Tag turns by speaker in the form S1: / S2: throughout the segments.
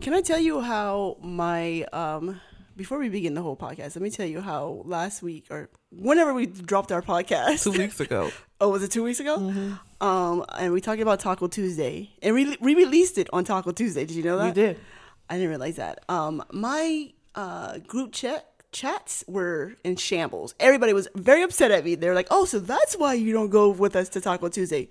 S1: Can I tell you how my um before we begin the whole podcast, let me tell you how last week or whenever we dropped our podcast
S2: Two weeks ago.
S1: Oh, was it two weeks ago? Um, and we talked about Taco Tuesday, and we we released it on Taco Tuesday. Did you know that?
S2: We did.
S1: I didn't realize that. Um, my uh group chat chats were in shambles. Everybody was very upset at me. They're like, "Oh, so that's why you don't go with us to Taco Tuesday."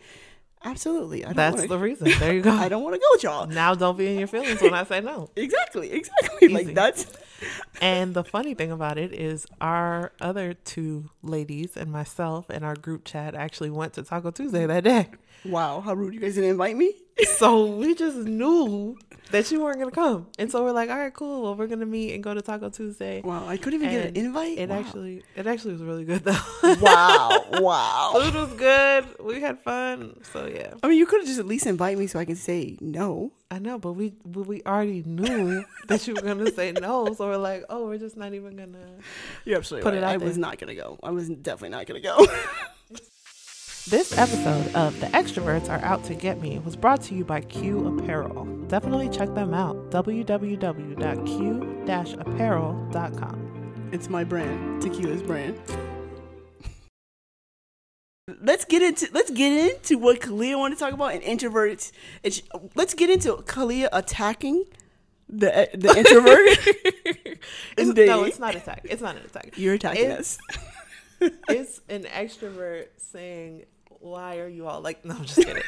S1: Absolutely, I
S2: That's
S1: wanna,
S2: the reason. There you go.
S1: I don't want to go with y'all.
S2: Now don't be in your feelings when I say no.
S1: Exactly, exactly. Like that's
S2: And the funny thing about it is our other two ladies and myself and our group chat actually went to Taco Tuesday that day.
S1: wow. How rude! You guys didn't invite me.
S2: So we just knew that you weren't gonna come. And so we're like, all right, cool. Well, we're gonna meet and go to Taco Tuesday.
S1: Wow, I couldn't even get an invite.
S2: It
S1: wow.
S2: actually it actually was really good though.
S1: wow, wow.
S2: Food was good. We had fun. So yeah.
S1: I mean, you could have just at least invite me so I can say no.
S2: I know, but we but we already knew that you were gonna say no. So we're like, oh, we're just not even gonna
S1: You're absolutely
S2: Put
S1: right.
S2: it out
S1: I was not gonna go. I was definitely not gonna go.
S2: This episode of The Extroverts Are Out to Get Me was brought to you by Q Apparel. Definitely check them out. www.q-apparel.com.
S1: it's my brand, tequila's brand. Let's get into let's get into what Khalia wanted to talk about and introverts. It's, let's get into Khalia attacking the uh, the introvert.
S2: It's- no, it's not attack. It's not an attack.
S1: You're attacking
S2: It's-
S1: us.
S2: it's an extrovert saying, "Why are you all like?" No, I'm just kidding.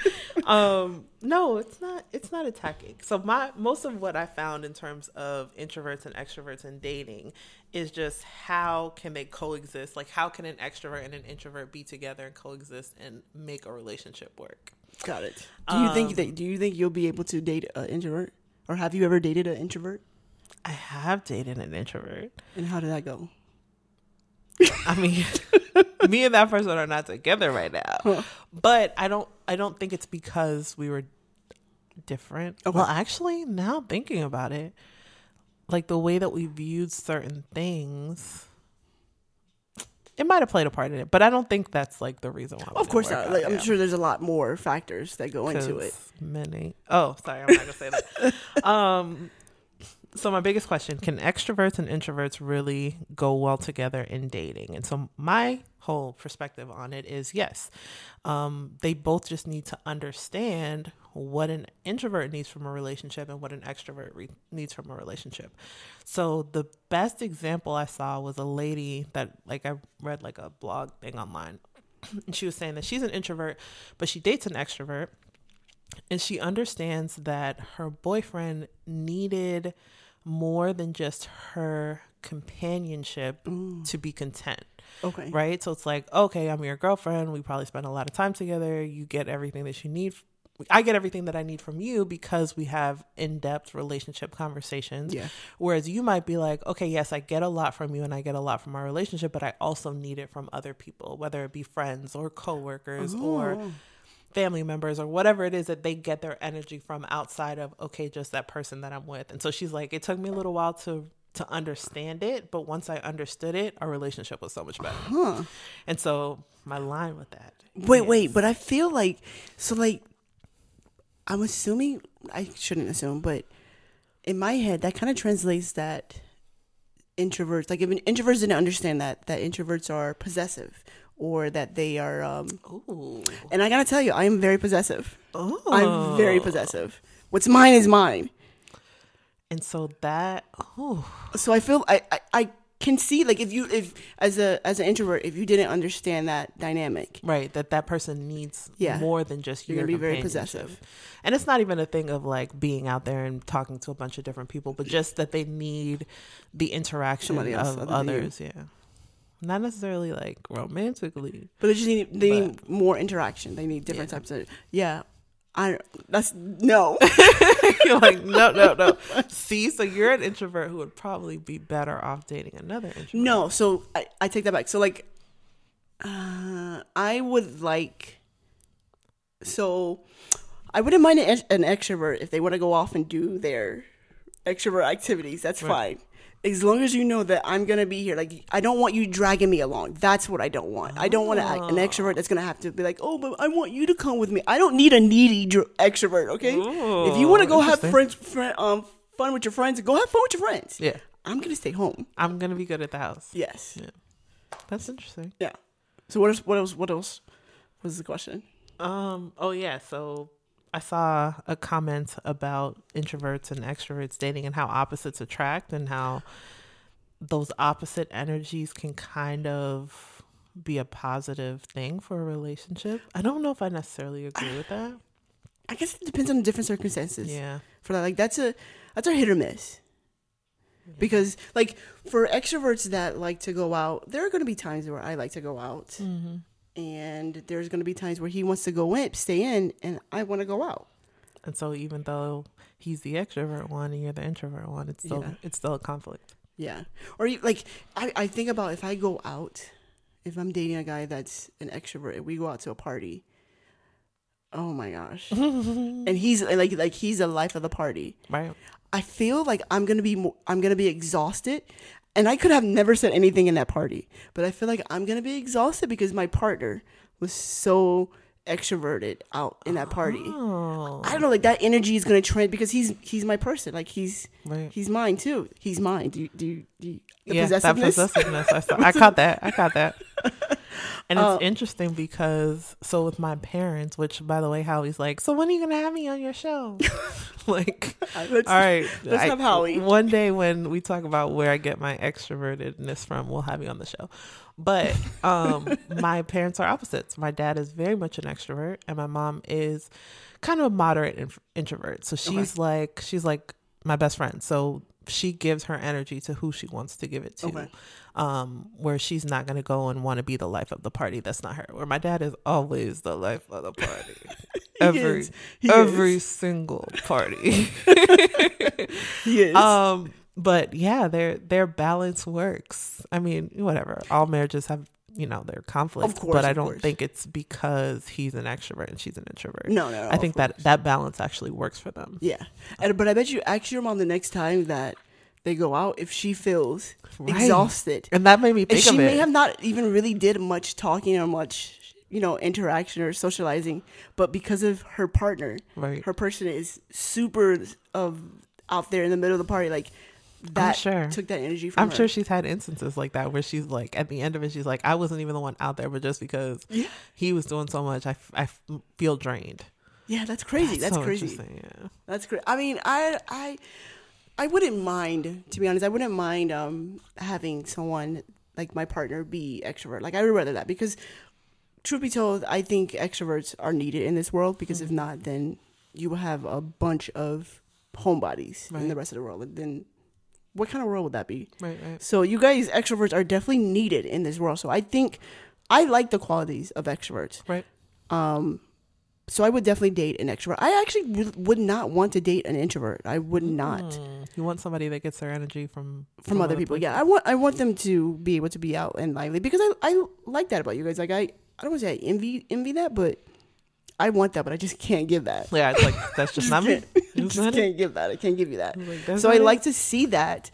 S2: um, no, it's not. It's not attacking. So my most of what I found in terms of introverts and extroverts and dating is just how can they coexist? Like, how can an extrovert and an introvert be together and coexist and make a relationship work?
S1: Got it. Do you think
S2: Um,
S1: that do you think you'll be able to date an introvert, or have you ever dated an introvert?
S2: I have dated an introvert.
S1: And how did that go?
S2: I mean, me and that person are not together right now. But I don't I don't think it's because we were different.
S1: Okay.
S2: Well, actually, now thinking about it, like the way that we viewed certain things it might have played a part in it, but I don't think that's like the reason why.
S1: Of course not. Like, I'm sure there's a lot more factors that go into it.
S2: Many. Oh, sorry, I'm not gonna say that. um, so my biggest question: Can extroverts and introverts really go well together in dating? And so my whole perspective on it is yes. Um, they both just need to understand what an introvert needs from a relationship and what an extrovert re- needs from a relationship. So the best example I saw was a lady that like I read like a blog thing online and she was saying that she's an introvert but she dates an extrovert and she understands that her boyfriend needed more than just her companionship mm. to be content
S1: Okay.
S2: right so it's like okay i'm your girlfriend we probably spend a lot of time together you get everything that you need i get everything that i need from you because we have in-depth relationship conversations
S1: Yeah.
S2: whereas you might be like okay yes i get a lot from you and i get a lot from our relationship but i also need it from other people whether it be friends or coworkers or
S1: Oh.
S2: Family members or whatever it is that they get their energy from outside of okay just that person that i'm with and so she's like it took me a little while to to understand it but once i understood it our relationship was so much better
S1: Huh.
S2: and so my line with that
S1: Wait,
S2: is-
S1: wait, but I feel like so like I'm assuming I shouldn't assume, but in my head that kind of translates that introverts like if an introverts didn't understand that that introverts are possessive or that they are um
S2: Ooh.
S1: and I gotta tell you I am very possessive.
S2: Oh.
S1: I'm very possessive. What's mine is mine.
S2: and so that oh
S1: So I feel I, I I can see like if you if as a as an introvert if you didn't understand that dynamic
S2: right that that person needs
S1: Yeah.
S2: more than just
S1: You're
S2: your
S1: gonna be very possessive.
S2: and it's not even a thing of like being out there and talking to a bunch of different people but just that they need the interaction of
S1: other
S2: others yeah not necessarily like romantically
S1: But they just need they need more interaction. They need different
S2: Yeah.
S1: types of yeah. I that's no.
S2: You're like, no, no, no. See, so you're an introvert who would probably be better off dating another introvert.
S1: no, so I, I take that back. So like uh I would like so I wouldn't mind an, an extrovert if they want to go off and do their extrovert activities. That's
S2: Right.
S1: fine. As long as you know that I'm gonna be here, like I don't want you dragging me along. That's what I don't want. I don't want a, an extrovert that's gonna have to be like, oh, but I want you to come with me. I don't need a needy dr- extrovert. Okay, if you want to go have friends, friend, um, fun with your friends, go have fun with your friends.
S2: Yeah.
S1: I'm gonna stay home.
S2: I'm gonna be good at the house.
S1: Yes.
S2: That's interesting.
S1: Yeah. So what else? What else? What else? Was the question?
S2: Um. Oh yeah. So I saw a comment about introverts and extroverts dating and how opposites attract and how those opposite energies can kind of be a positive thing for a relationship. I don't know if I necessarily agree with that.
S1: I guess it depends on the different circumstances.
S2: Yeah.
S1: For that, like that's a that's a hit or miss. Because like for extroverts that like to go out, there are going to be times where I like to go out,
S2: Mm-hmm.
S1: And there's going to be times where he wants to go in, stay in, and I want to go out.
S2: And so even though he's the extrovert one and you're the introvert one, it's still
S1: Yeah.
S2: it's still a conflict.
S1: Yeah. Or you, like I, I think about if I go out, if I'm dating a guy that's an extrovert and we go out to a party. Oh my gosh. and he's like like he's the life of the party.
S2: Right.
S1: I feel like I'm to be mo- I'm to be exhausted. And I could have never said anything in that party, but I feel like I'm going to be exhausted because my partner was so extroverted out in that party.
S2: Oh.
S1: I don't know, like that energy is gonna trend because he's he's my person. Like he's
S2: Right.
S1: he's mine too. He's mine. Do you do you, do you, the
S2: yeah, that
S1: possessiveness?
S2: possessiveness. I, saw, I caught that. I caught that. And it's
S1: Uh,
S2: interesting because so with my parents, which by the way, Howie's like, so when are you gonna have me on your show? like,
S1: Let's-
S2: all right,
S1: let's have Howie.
S2: One day when we talk about where I get my extrovertedness from, we'll have you on the show. But um, my parents are opposites. My dad is very much an extrovert, and my mom is kind of a moderate in- introvert. So she's like, she's like my best friend. So she gives her energy to who she wants to give it to.
S1: Okay.
S2: Um, where she's not gonna go and want to be the life of the party. That's not her. Where my dad is always the life of the party. Every
S1: is.
S2: Every
S1: is.
S2: single party.
S1: he is.
S2: um, but yeah, their their balance works. I mean, whatever. All marriages have you know their conflicts,
S1: course,
S2: but I don't
S1: course.
S2: think it's because he's an extrovert and she's an introvert.
S1: no, no, no.
S2: I think that
S1: course.
S2: that balance actually works for them.
S1: Yeah, and, but I bet you ask your mom the next time that they go out if she feels
S2: Right.
S1: exhausted,
S2: And that made me
S1: and
S2: think
S1: she
S2: of
S1: may
S2: it.
S1: have not even really did much talking or much you know interaction or socializing, but because of her partner,
S2: right.
S1: her person is super of out there in the middle of the party, like that
S2: sure.
S1: took that energy from
S2: I'm
S1: her.
S2: sure she's had instances like that where she's like, at the end of it, she's like, I wasn't even the one out there, but just because
S1: Yeah.
S2: he was doing so much, I, f- I f- feel drained.
S1: Yeah, that's crazy. That's,
S2: so
S1: crazy.
S2: Yeah.
S1: That's great. I mean, I I I wouldn't mind to be honest. I wouldn't mind um having someone like my partner be extrovert. Like I would rather that because truth be told, I think extroverts are needed in this world because if
S2: Mm-hmm.
S1: not, then you will have a bunch of homebodies in the rest of the world. And then what kind of world would that be?
S2: Right, right.
S1: So you guys, extroverts, are definitely needed in this world. So I think I like the qualities of extroverts.
S2: Right.
S1: Um, so I would definitely date an extrovert. I actually w- would not want to date an introvert. I would not
S2: Mm. You want somebody that gets their energy from
S1: from other people. Yeah, I want I want them to be able to be out and lively because I I like that about you guys. Like I I don't want to say I envy envy that, but I want that, but I just can't give that.
S2: Yeah, it's like that's just not me.
S1: Can't- just
S2: not it.
S1: can't give that. I can't give you that.
S2: Like,
S1: so I
S2: it.
S1: like to see that.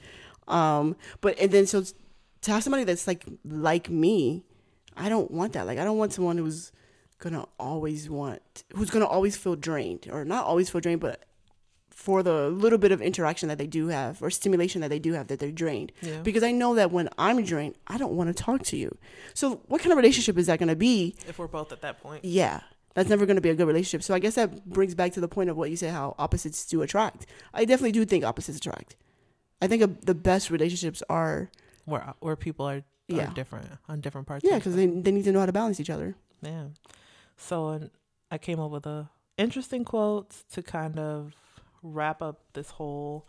S1: Um, but and then so to have somebody that's like like me, I don't want that. Like I don't want someone who's gonna always want who's gonna always feel drained or not always feel drained, but for the little bit of interaction that they do have or stimulation that they do have that they're drained.
S2: Yeah.
S1: Because I know that when I'm drained, I don't want to talk to you. So what kind of relationship is that gonna be
S2: if we're both at that point.
S1: yeah that's never going to be a good relationship so i guess that brings back to the point of what you say how opposites do attract i definitely do think opposites attract i think of the best relationships are
S2: Where uh, where people are, are
S1: Yeah.
S2: different on different parts.
S1: yeah because they, they need to know how to balance each other
S2: Yeah. So and I came up with a interesting quote to kind of wrap up this whole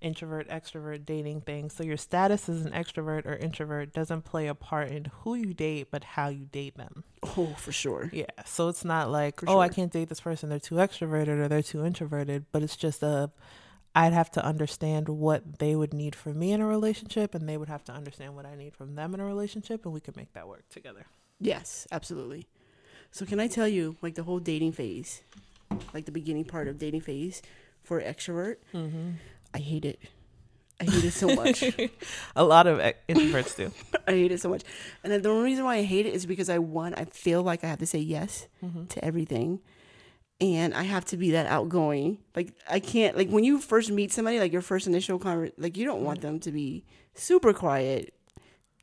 S2: introvert extrovert dating thing. So your status as an extrovert or introvert doesn't play a part in who you date, but how you date them.
S1: oh for sure
S2: Yeah. So it's not like,
S1: For
S2: oh, I can't date this person. They're too extroverted or they're too introverted. But it's just a, I'd have to understand what they would need from me in a relationship, and they would have to understand what I need from them in a relationship, and we could make that work together.
S1: yes absolutely so can i tell you like the whole dating phase like the beginning part of dating phase for extrovert
S2: Mm-hmm.
S1: I hate it i hate it so much
S2: A lot of introverts do.
S1: i hate it so much and the only reason why i hate it is because i want i feel like i have to say yes
S2: Mm-hmm.
S1: to everything and I have to be that outgoing. Like I can't like when you first meet somebody, like your first initial conver like you don't want them to be super quiet,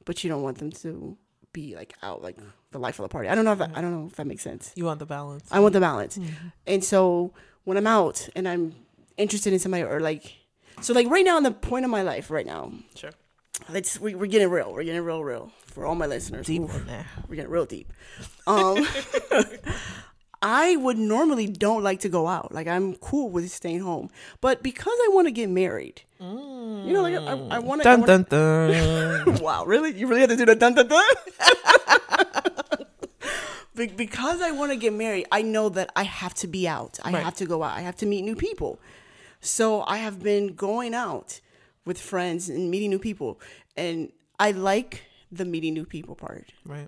S1: but you don't want them to be like out like the life of the party. I don't know if that, I don't know if that makes sense.
S2: You want the balance.
S1: I want the balance. And so when I'm out and I'm interested in somebody or like so like right now in the point of my life right now,
S2: Sure.
S1: let's we, we're getting real. We're getting real real for all my listeners.
S2: Deep
S1: Oof,
S2: there.
S1: we're getting real deep. Um I would normally don't like to go out. Like I'm cool with staying home. But because I want to get married, you know, like I, I want to.
S2: Dun dun dun.
S1: Wow, really? You really have to do the dun dun dun? Be- because I want to get married, I know that I have to be out. I
S2: Right.
S1: have to go out. I have to meet new people. So I have been going out with friends and meeting new people. And I like the meeting new people part
S2: right.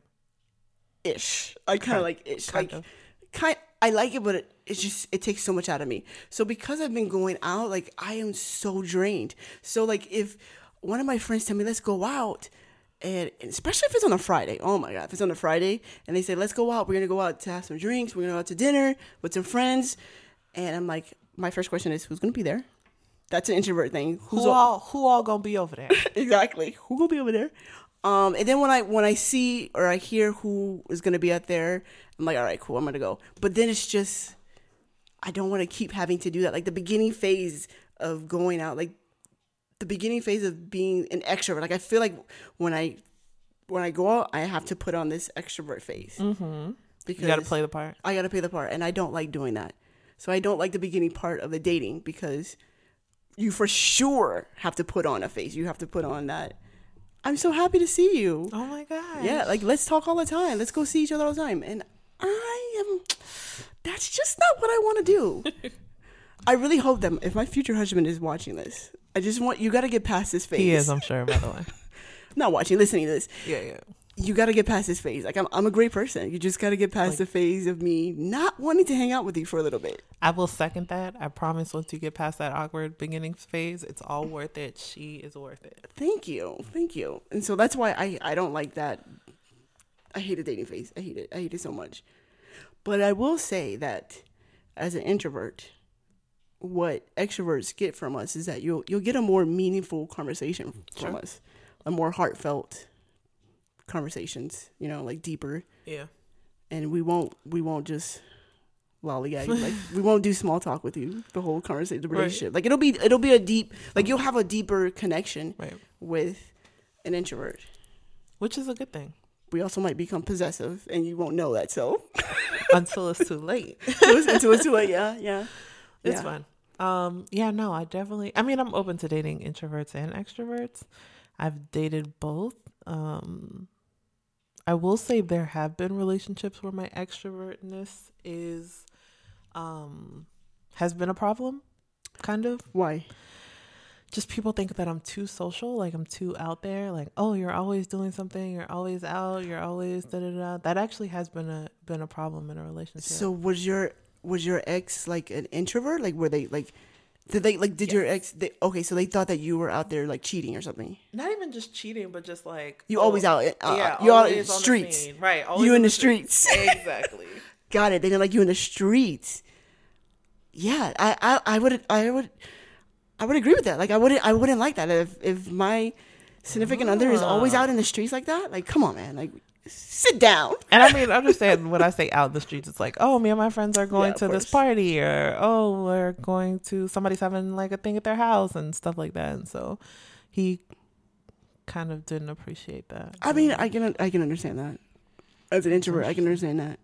S1: ish. I kind of like ish.
S2: kind
S1: like
S2: of.
S1: kind I like it, but it, it's just it takes so much out of me. So because I've been going out, like I am so drained. So like if one of my friends tell me let's go out, and, and especially if it's on a Friday, oh my god, if it's on a Friday, and they say let's go out, we're gonna go out to have some drinks, we're gonna go out to dinner with some friends, and I'm like, my first question is who's gonna be there? That's an introvert thing. Who's
S2: Who
S1: all-
S2: all who all gonna be over there?
S1: exactly. Who gonna be over there? Um, and then when I when I see or I hear who is gonna be out there, I'm like, all right, cool, I'm gonna go. But then it's just I don't want to keep having to do that. Like the beginning phase of going out, like the beginning phase of being an extrovert. Like I feel like when I when I go out, I have to put on this extrovert face mm-hmm. because
S2: You got to play the part.
S1: I gotta play the part, and I don't like doing that. So I don't like the beginning part of the dating because you for sure have to put on a face. You have to put on that. I'm so happy to see you.
S2: Oh my god.
S1: Yeah, like let's talk all the time. Let's go see each other all the time. And I am. That's just not what I want to do. I really hope that if my future husband is watching this, I just want you got to get past this phase.
S2: He is, I'm sure. By the way.
S1: not watching, listening to this
S2: Yeah, yeah.
S1: You got to get past this phase. Like I'm, I'm a great person. You just got to get past
S2: Like-
S1: the phase of me not wanting to hang out with you for a little bit.
S2: I will second that. I promise. Once you get past that awkward beginning phase, it's all worth it. She is worth it.
S1: Thank you, thank you. And so that's why I, I don't like that. I hate the dating phase. I hate it. I hate it so much. But I will say that as an introvert, what extroverts get from us is that you'll you'll get a more meaningful conversation from
S2: Sure.
S1: us, a more heartfelt conversations. You know, like deeper.
S2: Yeah.
S1: and we won't we won't just lollygag like we won't do small talk with you the whole conversation the
S2: Right.
S1: relationship like it'll be it'll be a deep like you'll have a deeper connection
S2: Right.
S1: with an introvert
S2: Which is a good thing
S1: we also might become possessive and you won't know that so
S2: until it's too late.
S1: until it's, until it's too late yeah yeah
S2: It's
S1: Yeah.
S2: fun. Um, yeah, no, I definitely. I mean, I'm open to dating introverts and extroverts. I've dated both. Um, I will say there have been relationships where my extrovertness is, um, has been a problem, kind of.
S1: why
S2: Just people think that I'm too social, like I'm too out there. Like, oh, you're always doing something. You're always out. You're always da da da. That actually has been a been a problem in a relationship.
S1: so was your was your ex like an introvert like were they like did they like did your ex they, okay so they thought that you were out there like cheating or something
S2: not even just cheating, but just like
S1: you
S2: oh,
S1: always out uh,
S2: yeah,
S1: you out in the streets
S2: right? Always
S1: you in the streets
S2: exactly.
S1: Got it. They didn't like you in the streets. Yeah, I, I, I would, I would, I would agree with that. Like, I wouldn't, I wouldn't like that if, if my significant other is always
S2: Ah.
S1: out in the streets like that. Like, come on, man. Like, sit down.
S2: And I mean, I understand when I say out in the streets, it's like, oh, me and my friends are going
S1: Yeah,
S2: to this party, or oh, we're going to somebody's having like a thing at their house and stuff like that. And so he kind of didn't appreciate that.
S1: I mean, I can, I can understand that. As an introvert, I can understand that.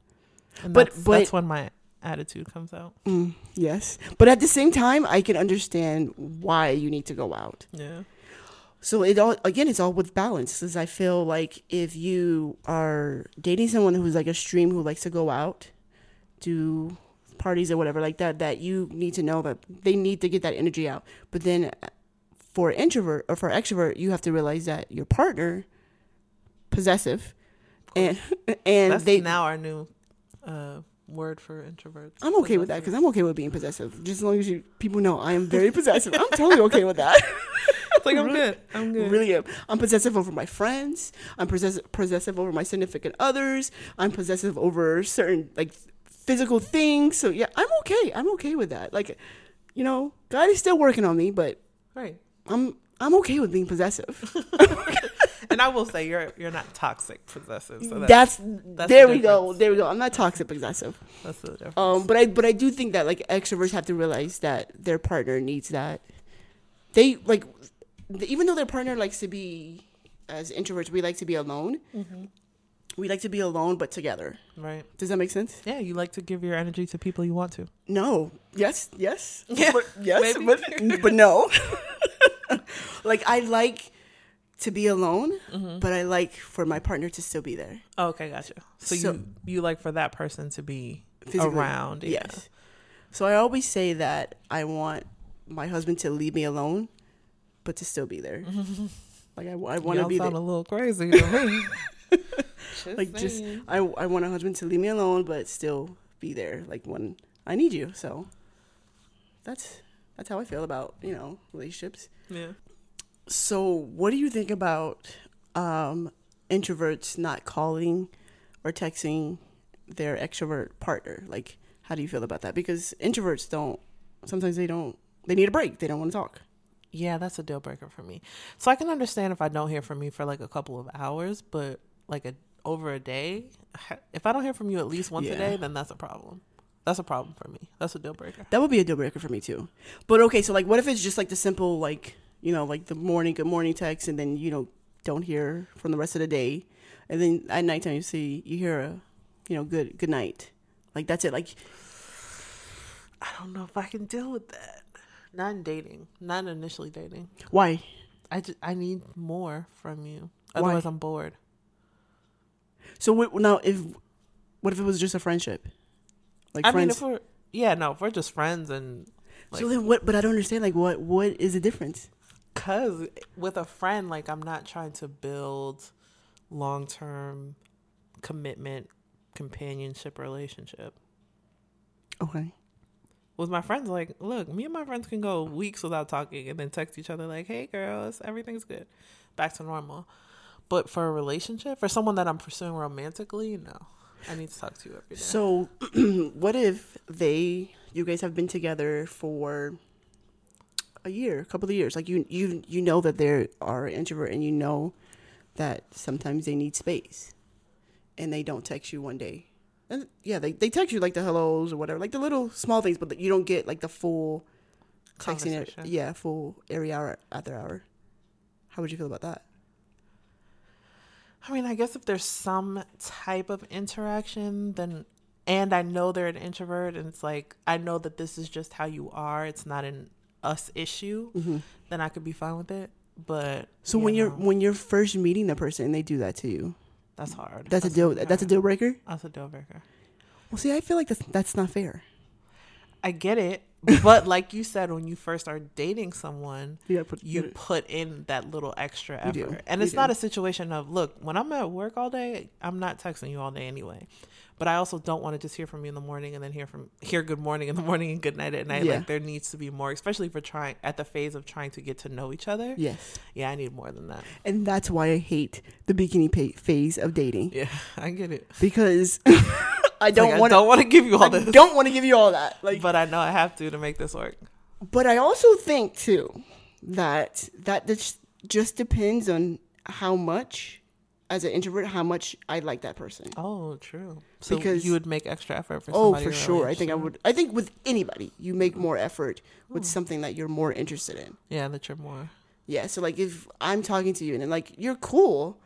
S2: And
S1: but-
S2: that's,
S1: but-
S2: that's when my attitude comes out.
S1: Mm, yes, but at the same time, I can understand why you need to go out.
S2: Yeah.
S1: So it all again, it's all with balance. Because I feel like if you are dating someone who's like a stream who likes to go out, do parties or whatever like that, that you need to know that they need to get that energy out. But then uh, for introvert or for extrovert, you have to realize that your partner possessive, and and
S2: That's
S1: they.
S2: now our new uh, word for introverts.
S1: I'm okay with that because I'm okay with being possessive. Just as long as you people know I am very possessive, I'm totally okay with that.
S2: It's like I'm good. I'm good.
S1: really am. I'm possessive over my friends. I'm possessive possessive over my significant others. I'm possessive over certain like physical things. So yeah, I'm okay. I'm okay with that. Like, you know, God is still working on me, but
S2: Right.
S1: I'm I'm okay with being possessive.
S2: And I will say you're you're not toxic possessive. So that's
S1: that's,
S2: that's
S1: there
S2: the
S1: we go. There we go. I'm not toxic possessive.
S2: that's the difference.
S1: Um, but I but I do think that like extroverts have to realize that their partner needs that. They like, even though their partner likes to be, as introverts, we like to be alone. Mm-hmm. We like to be alone but together.
S2: right.
S1: Does that make sense?
S2: Yeah, you like to give your energy to people you want to.
S1: No. Yes. Yes.
S2: Yeah,
S1: But, yes. But but no. like I like to be alone, mm-hmm. but I like for my partner to still be there.
S2: Oh, okay, gotcha. So,
S1: So-
S2: you you like for that person to be
S1: Physically.
S2: around. Yeah.
S1: Yes. So I always say that I want my husband to leave me alone, but to still be there. like I, I want to be
S2: sound
S1: there.
S2: a little crazy to me. Just
S1: Like just. I I want a husband to leave me alone, but still be there. Like when I need you. So that's that's how I feel about you know relationships.
S2: yeah.
S1: So what do you think about um, introverts not calling or texting their extrovert partner? Like how do you feel about that? Because introverts don't. Sometimes they don't. They need a break. They don't want to talk.
S2: Yeah, that's a deal breaker for me. So I can understand if I don't hear from you for like a couple of hours, but like a over a day, if I don't hear from you at least once
S1: Yeah.
S2: a day, then that's a problem. That's a problem for me. That's a deal breaker.
S1: That would be a deal breaker for me too. But okay, so like, what if it's just like the simple, like you know, like the morning good morning text, and then you know don't hear from the rest of the day, and then at nighttime you see you hear a, you know, good good night, like that's it. Like
S2: I don't know if I can deal with that. Not in dating, not initially dating.
S1: why?
S2: I just, I need more from you.
S1: Why?
S2: Otherwise, I'm bored.
S1: So what, now if what if it was just a friendship, like
S2: I mean,
S1: friends?
S2: if we're yeah, no, if we're just friends and
S1: so then what? But I don't understand. Like what? What is the difference?
S2: Cause with a friend, like I'm not trying to build long term commitment, companionship relationship.
S1: Okay.
S2: With my friends, like, look, me and my friends can go weeks without talking and then text each other like, "Hey, girls, everything's good, back to normal." But for a relationship, for someone that I'm pursuing romantically, no, I need to talk to you every day.
S1: So what if they, you guys have been together for a year, a couple of years? Like you, you, you know that they are introvert, and you know that sometimes they need space, and they don't text you one day. And yeah, they, they text you like the hellos or whatever, like the little small things, but you don't get like the full texting. It, yeah, full every hour after hour. How would you feel about that?
S2: I mean, I guess if there's some type of interaction, then and I know they're an introvert, and it's like I know that this is just how you are. It's not an us issue. Mm-hmm. Then I could be fine with it. But
S1: So
S2: yeah,
S1: when you're when you're first meeting the person and they do that to you,
S2: that's hard.
S1: that's, a deal. That's a deal breaker.
S2: That's a deal breaker.
S1: Well, see, I feel like that's that's not fair.
S2: I get it, but like you said, when you first start dating someone,
S1: You put
S2: you put in that little extra effort.
S1: Do.
S2: And
S1: You
S2: it's not a situation of, look, when I'm at work all day, I'm not texting you all day anyway. But I also don't want to just hear from you in the morning and then hear from hear good morning in the morning and good night at night.
S1: Yeah.
S2: Like there needs to be more, especially for trying at the phase of trying to get to know each other.
S1: Yes,
S2: Yeah, I need more than that.
S1: and that's why I hate the bikini pa- phase of dating
S2: Yeah, I get it.
S1: because I don't
S2: I
S1: want
S2: don't want to give you all
S1: I
S2: this,
S1: don't want to give you all that. Like,
S2: but I know I have to to make this work.
S1: but I also think too that that just just depends on how much, as an introvert, how much I like that person.
S2: Oh, true. So
S1: Because-
S2: you would make extra effort for
S1: Oh, for sure. I think I would. I think with anybody, you make more effort with something that you're more interested in.
S2: Yeah, that you're more.
S1: Yeah. So like, if I'm talking to you and then like you're cool,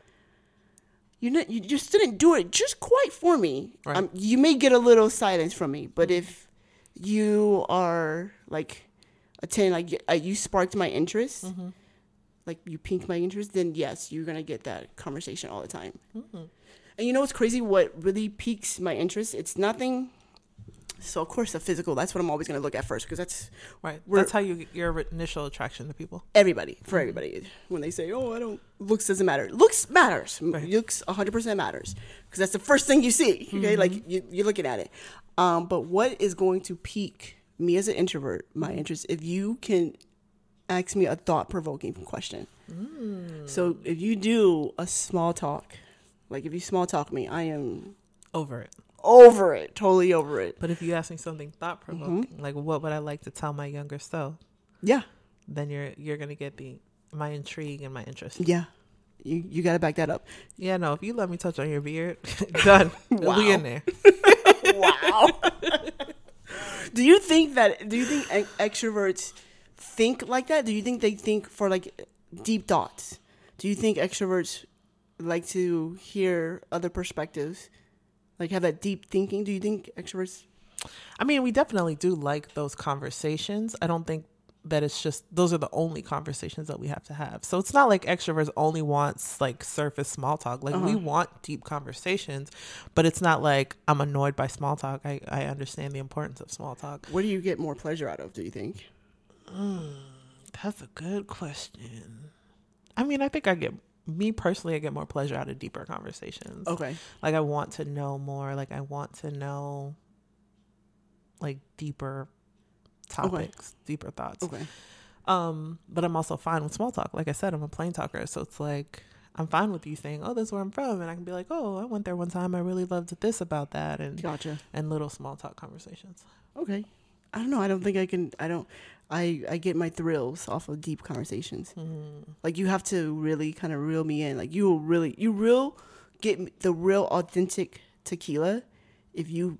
S1: you not, you just didn't do it just quite for me.
S2: Right.
S1: Um, you may get a little silence from me, but if you are like a ten, like y- uh, you sparked my interest,
S2: Mm-hmm.
S1: Like you piqued my interest, then yes, you're gonna get that conversation all the time.
S2: Mm-hmm.
S1: And you know what's crazy? What really piques my interest? It's nothing. So of course the physical. That's what I'm always gonna look at first because that's
S2: Right. That's how you get your initial attraction to people.
S1: everybody
S2: Mm-hmm.
S1: for everybody. When they say, "Oh, I don't," looks doesn't matter. Looks matters.
S2: Right.
S1: Looks 100 percent matters because that's the first thing you see. Okay,
S2: Mm-hmm.
S1: like you, you're looking at it. Um, but what is going to pique me as an introvert, my
S2: Mm-hmm.
S1: interest, if you can ask me a thought provoking question.
S2: Mm.
S1: So if you do a small talk, like if you small talk me, I am
S2: Over it.
S1: over it. Totally over it.
S2: But if you ask me something thought provoking, like what would I like to tell my younger self,
S1: Yeah.
S2: then you're you're gonna get the my intrigue and my interest.
S1: Yeah. You you gotta back that up.
S2: Yeah, no. If you let me touch on your beard, done.
S1: Wow.
S2: We in there.
S1: wow. do you think that? Do you think ex- extroverts think like that? Do you think they think for like deep thoughts? Do you think extroverts like to hear other perspectives, like have that deep thinking? Do you think extroverts?
S2: I mean, we definitely do like those conversations. I don't think that it's just those are the only conversations that we have to have. So it's not like extroverts only wants like surface small talk. Like we
S1: Uh-huh.
S2: want deep conversations, but it's not like I'm annoyed by small talk. I, I understand the importance of small talk.
S1: What do you get more pleasure out of? Do you think?
S2: That's a good question. I mean, I think I get me personally, I get more pleasure out of deeper conversations.
S1: Okay.
S2: Like I want to know more. Like I want to know like deeper topics, deeper thoughts.
S1: Okay.
S2: Um, but I'm also fine with small talk. Like I said, I'm a plain talker, so it's like I'm fine with you saying, "Oh, this is where I'm from," and I can be like, "Oh, I went there one time. I really loved this about that," and
S1: Gotcha.
S2: and little small talk conversations.
S1: Okay. I don't know. I don't think I can. I don't. I I get my thrills off of deep conversations.
S2: Mm-hmm.
S1: Like you have to really kind of reel me in. Like you will really, you real get the real authentic tequila if you,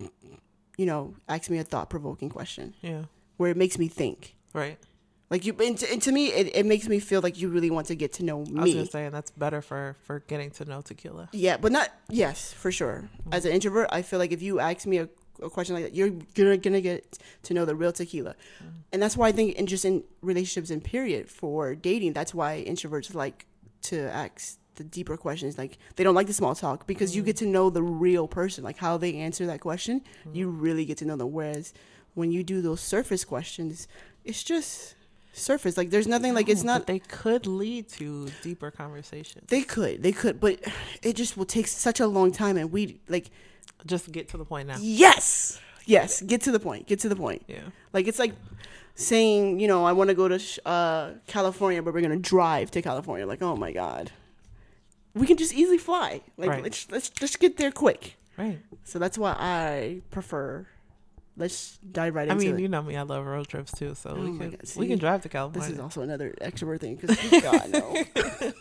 S1: you know, ask me a thought provoking question
S2: Yeah,
S1: where it makes me think.
S2: right.
S1: Like you, and to, and to me, it, it makes me feel like you really want to get to know me.
S2: I was
S1: me.
S2: gonna say, that's better for for getting to know tequila.
S1: Yeah, but not yes for sure. As an introvert, I feel like if you ask me a, a question like that, you're gonna gonna get to know the real tequila, mm. and that's why I think in just in relationships and period for dating, that's why introverts like to ask the deeper questions. Like they don't like the small talk because you get mm. to know the real person, like how they answer that question. Mm. You really get to know them. Whereas when you do those surface questions, it's just surface. Like there's nothing. Like it's not
S2: they could lead to deeper conversations.
S1: they could, they could, but it just will take such a long time, and we like
S2: Just get to the point now.
S1: yes, yes, get to the point, get to the point.
S2: Yeah.
S1: Like it's like saying, you know, I want to go to uh, California, but we're gonna drive to California. Like, oh my god, we can just easily fly. Like,
S2: Right.
S1: let's let's just get there quick.
S2: Right.
S1: So that's why I prefer. Let's dive right into.
S2: I
S1: into
S2: mean,
S1: it.
S2: you know me. I love road trips too, so
S1: Oh
S2: we can
S1: God,
S2: we can drive to California.
S1: this is also another extrovert thing because God no,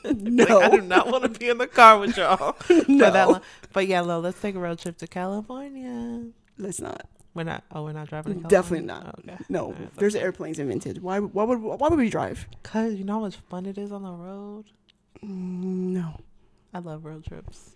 S2: Like,
S1: no,
S2: I do not want to be in the car with y'all
S1: no.
S2: that. But yeah, Lo, let's take a road trip to California.
S1: Let's not.
S2: We're not. Oh, we're not driving. To California.
S1: Definitely not.
S2: Oh, okay.
S1: No,
S2: Alright,
S1: there's airplanes invented. Why? Why would? Why would we drive?
S2: Cause you know how much fun it is on the road.
S1: Mm, No.
S2: I love road trips.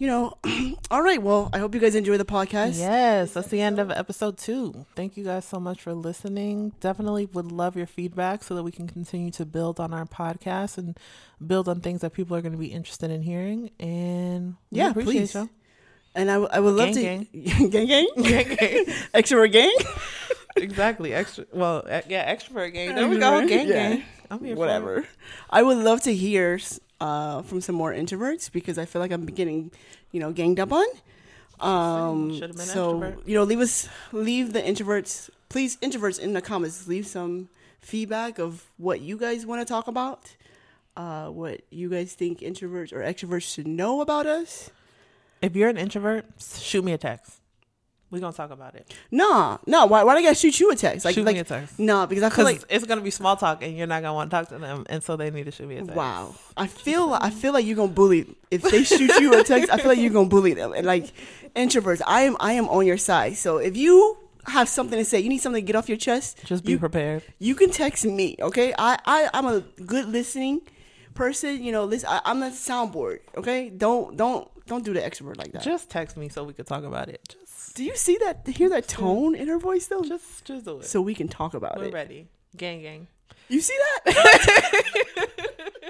S1: You know. all right. Well, I hope you guys enjoy the podcast.
S2: Yes, that's the end of episode two. Thank you guys so much for listening. Definitely would love your feedback so that we can continue to build on our podcast and build on things that people are going to be interested in hearing. And
S1: Yeah,
S2: appreciate
S1: please.
S2: y'all.
S1: And I, w- I would love
S2: Gang,
S1: to gang gang
S2: Gang, gang.
S1: extrovert gang
S2: exactly. Extra. Well, yeah, extrovert gang. There we go. Gang,
S1: Yeah.
S2: gang. I'm here. For
S1: whatever. I would love to hear uh, from some more introverts because I feel like I'm getting you know ganged up on. Um,
S2: been
S1: so
S2: extrovert.
S1: you know, leave us leave the introverts, please introverts in the comments. Leave some feedback of what you guys want to talk about. Uh, what you guys think introverts or extroverts should know about us.
S2: If you're an introvert, shoot me a text. We're gonna talk about it.
S1: Nah, no. Why? Why do I gotta shoot you a text? Like,
S2: shoot
S1: like,
S2: me a text.
S1: nah, because I feel like
S2: it's gonna be small talk, and you're not gonna want to talk to them, and so they need to shoot me a text.
S1: Wow. I feel I feel like you're gonna bully if they shoot you a text, I feel like you're gonna bully them. And like introverts, I am I am on your side. So if you have something to say, you need something to get off your chest,
S2: Just be
S1: you,
S2: prepared.
S1: you can text me, okay? I, I I'm a good listening person, you know, listen I, I'm a soundboard, okay? Don't don't don't do the extrovert like that.
S2: Just text me so we could talk about it. Just,
S1: do you see that hear that tone in her voice though?
S2: just, just do it.
S1: So we can talk about
S2: We're
S1: it.
S2: ready. Gang, gang.
S1: You see that?